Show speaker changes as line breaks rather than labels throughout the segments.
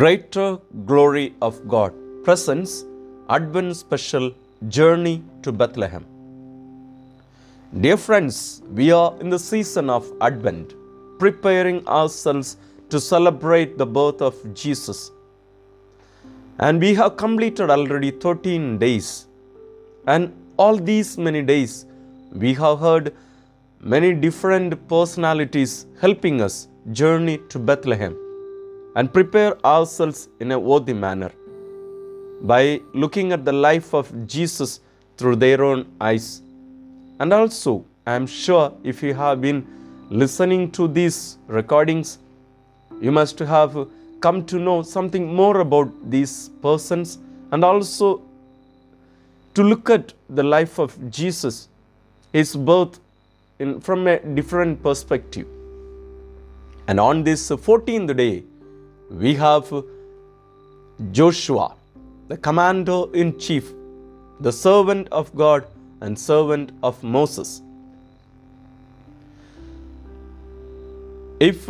Greater Glory of God presents Advent Special Journey to Bethlehem. Dear friends, we are in the season of Advent, preparing ourselves to celebrate the birth of Jesus. And we have completed already 13 days. And all these many days, we have heard many different personalities helping us journey to Bethlehem and prepare ourselves in a worthy manner by looking at the life of Jesus through their own eyes. And also, I am sure if you have been listening to these recordings, you must have come to know something more about these persons and also to look at the life of Jesus, his birth in, from a different perspective. And on this 14th day, we have Joshua, the commander in chief, the servant of God and servant of Moses. If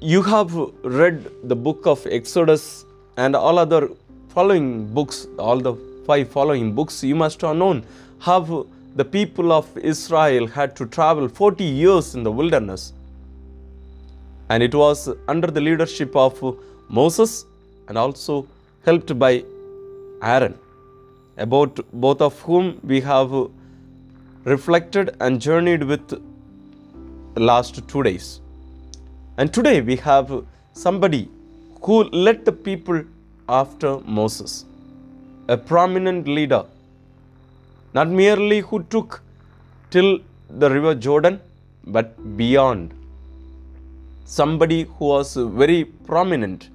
you have read the book of Exodus and all other following books, all the five following books, you must have known how the people of Israel had to travel 40 years in the wilderness. And it was under the leadership of Moses and also helped by Aaron, about both of whom we have reflected and journeyed with the last two days. And today we have somebody who led the people after Moses, a prominent leader, not merely who took till the river Jordan, but beyond. Somebody who was very prominent,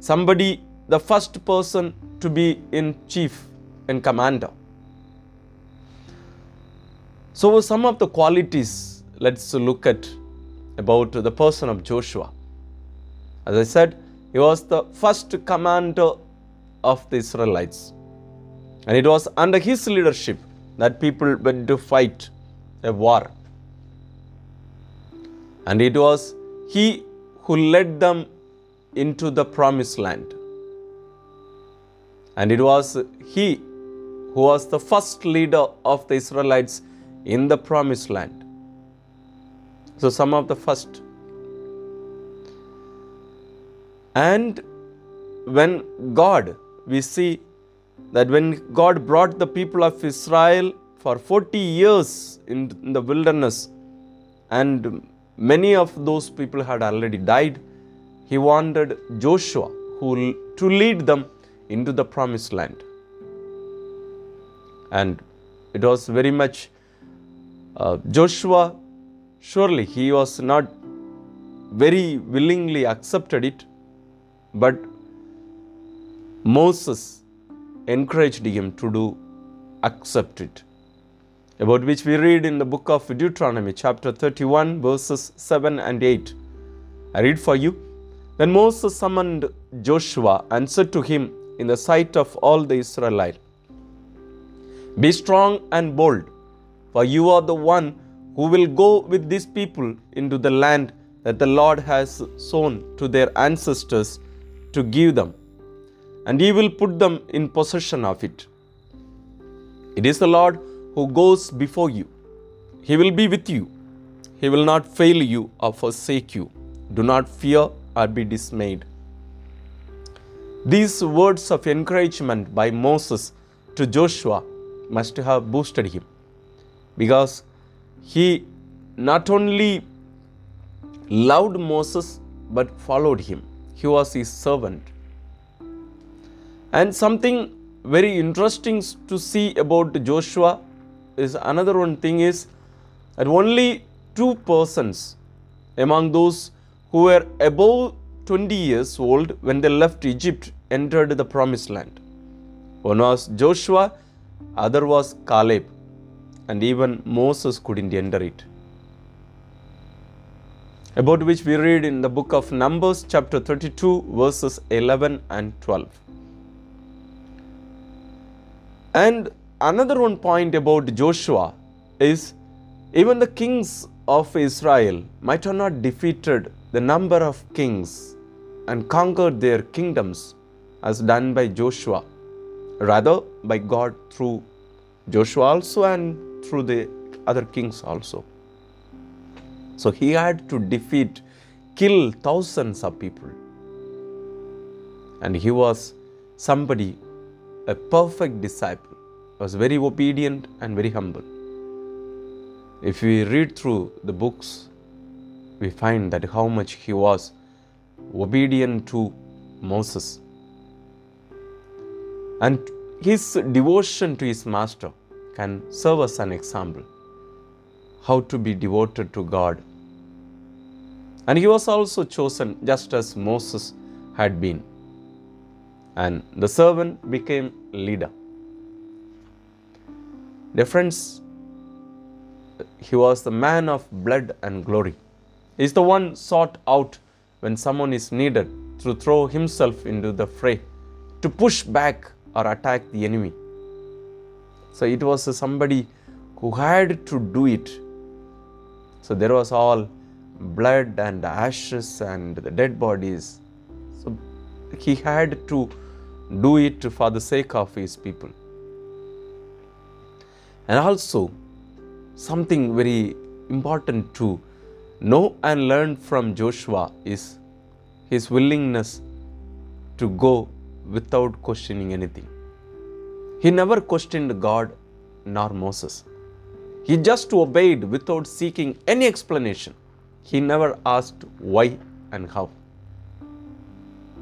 somebody, the first person to be in chief and commander. So, some of the qualities let's look at about the person of Joshua. As I said, he was the first commander of the Israelites. And it was under his leadership that people went to fight a war. And it was he who led them into the promised land. And it was he who was the first leader of the Israelites in the promised land. So, some of the first. And when God, we see that when God brought the people of Israel for 40 years in, the wilderness, and many of those people had already died, He wanted Joshua who, to lead them into the promised land. And it was very much uh, Joshua surely he was not very willingly accepted it but moses encouraged him to do accept it about which we read in the book of deuteronomy chapter 31 verses 7 and 8 i read for you then moses summoned joshua and said to him in the sight of all the israelites be strong and bold for you are the one who will go with these people into the land that the Lord has sown to their ancestors to give them, and He will put them in possession of it. It is the Lord who goes before you. He will be with you. He will not fail you or forsake you. Do not fear or be dismayed. These words of encouragement by Moses to Joshua must have boosted him because he not only loved Moses but followed him. He was his servant. And something very interesting to see about Joshua is another one thing is that only two persons among those who were above 20 years old when they left Egypt entered the promised land. One was Joshua, other was Caleb and even Moses couldn't enter it. About which we read in the book of Numbers, chapter 32, verses 11 and 12. And another one point about Joshua is even the kings of Israel might have not defeated the number of kings and conquered their kingdoms as done by Joshua, rather by God through Joshua also and through the other kings also. So he had to defeat, kill thousands of people. And he was somebody, a perfect disciple, was very obedient and very humble. If we read through the books, we find that how much he was obedient to Moses. And his devotion to his master can serve as an example how to be devoted to God. And he was also chosen just as Moses had been. And the servant became leader. Friends, he was the man of blood and glory. He is the one sought out when someone is needed to throw himself into the fray, to push back or attack the enemy. So it was somebody who had to do it. So there was all blood and ashes and the dead bodies. So he had to do it for the sake of his people. And also, something very important to know and learn from Joshua is his willingness to go without questioning anything. He never questioned God nor Moses. He just obeyed without seeking any explanation. He never asked why and how.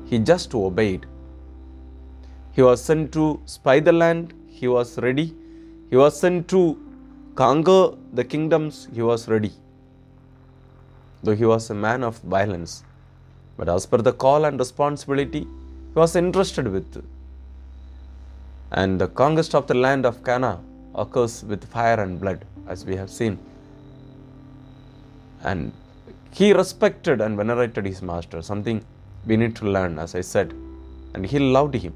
He just obeyed. He was sent to spy the land, he was ready. He was sent to conquer the kingdoms, he was ready. Though he was a man of violence, but as per the call and responsibility, he was interested with. And the conquest of the land of Canaan occurs with fire and blood, as we have seen. And he respected and venerated his master, something we need to learn, as I said. And he loved him.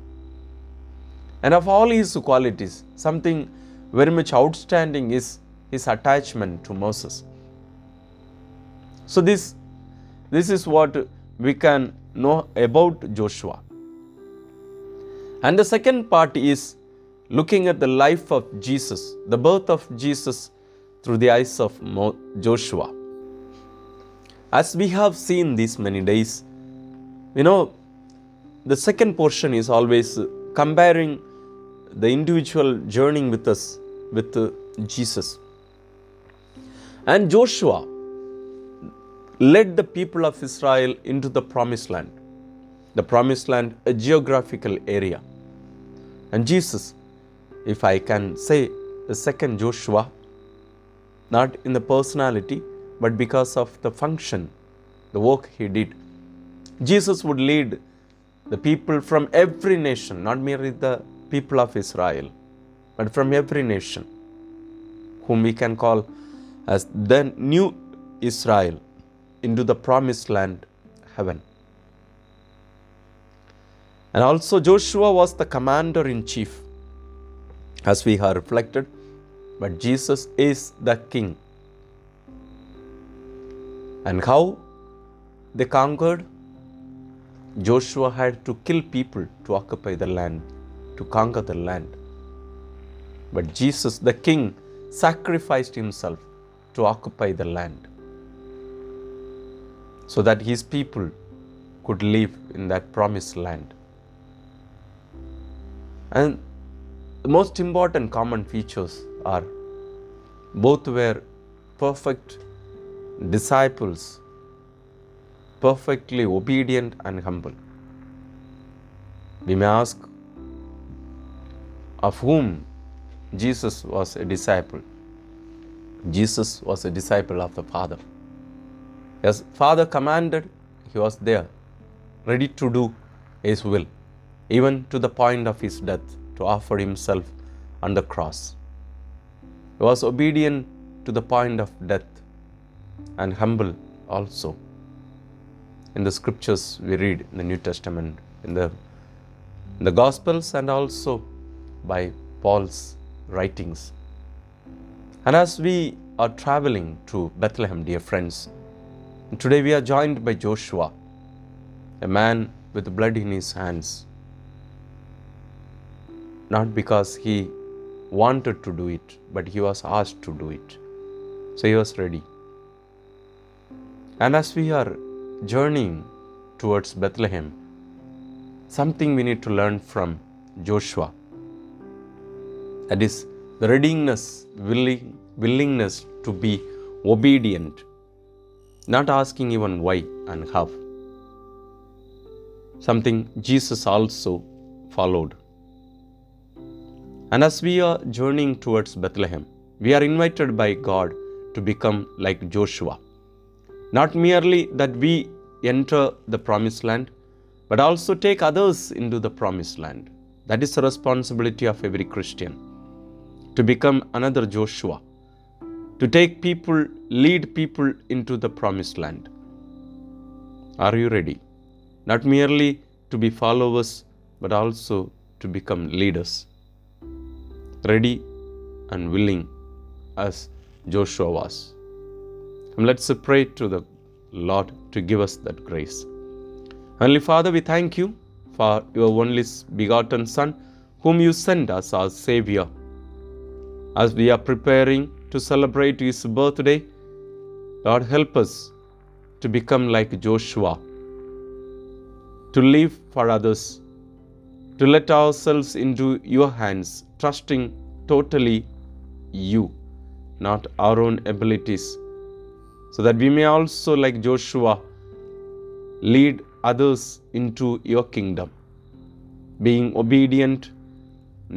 And of all his qualities, something very much outstanding is his attachment to Moses. So, this, this is what we can know about Joshua. And the second part is looking at the life of Jesus, the birth of Jesus through the eyes of Joshua. As we have seen these many days, you know, the second portion is always comparing the individual journeying with us with Jesus. And Joshua led the people of Israel into the promised land. The promised land, a geographical area. And Jesus, if I can say the second Joshua, not in the personality, but because of the function, the work he did. Jesus would lead the people from every nation, not merely the people of Israel, but from every nation, whom we can call as the new Israel into the promised land, heaven. And also, Joshua was the commander in chief, as we have reflected, but Jesus is the king. And how they conquered? Joshua had to kill people to occupy the land, to conquer the land. But Jesus, the king, sacrificed himself to occupy the land so that his people could live in that promised land. And the most important common features are both were perfect disciples, perfectly obedient and humble. We may ask, of whom Jesus was a disciple? Jesus was a disciple of the Father. As Father commanded, he was there, ready to do his will, even to the point of his death, to offer himself on the cross. He was obedient to the point of death and humble also. In the scriptures we read in the New Testament, in the, in the Gospels, and also by Paul's writings. And as we are traveling to Bethlehem, dear friends, Today we are joined by Joshua. a man with blood in his hands. Not because he wanted to do it, but he was asked to do it. So he was ready. And as we are journeying towards Bethlehem, something we need to learn from Joshua. That is the readiness, willing, willingness to be obedient, not asking even why and how. Something Jesus also followed. And as we are journeying towards Bethlehem, we are invited by God to become like Joshua. Not merely that we enter the promised land, but also take others into the promised land. That is the responsibility of every Christian to become another Joshua, to take people, lead people into the promised land. Are you ready? Not merely to be followers, but also to become leaders. Ready and willing as Joshua was. And let's pray to the Lord to give us that grace. Heavenly Father, we thank you for your only begotten Son, whom you sent us as Savior. As we are preparing to celebrate his birthday, Lord, help us to become like Joshua, to live for others, to let ourselves into your hands, trusting totally you, not our own abilities, so that we may also, like Joshua, lead others into your kingdom, being obedient,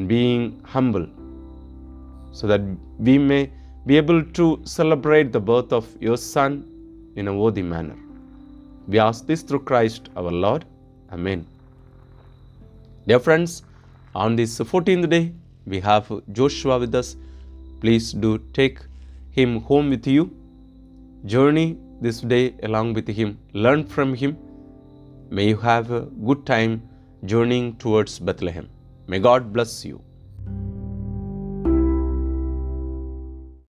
being humble, so that we may be able to celebrate the birth of your Son in a worthy manner. We ask this through Christ our Lord. Amen. Dear friends, on this 14th day, we have Joshua with us. Please do take him home with you. Journey this day along with him. Learn from him. May you have a good time journeying towards Bethlehem. May God bless you.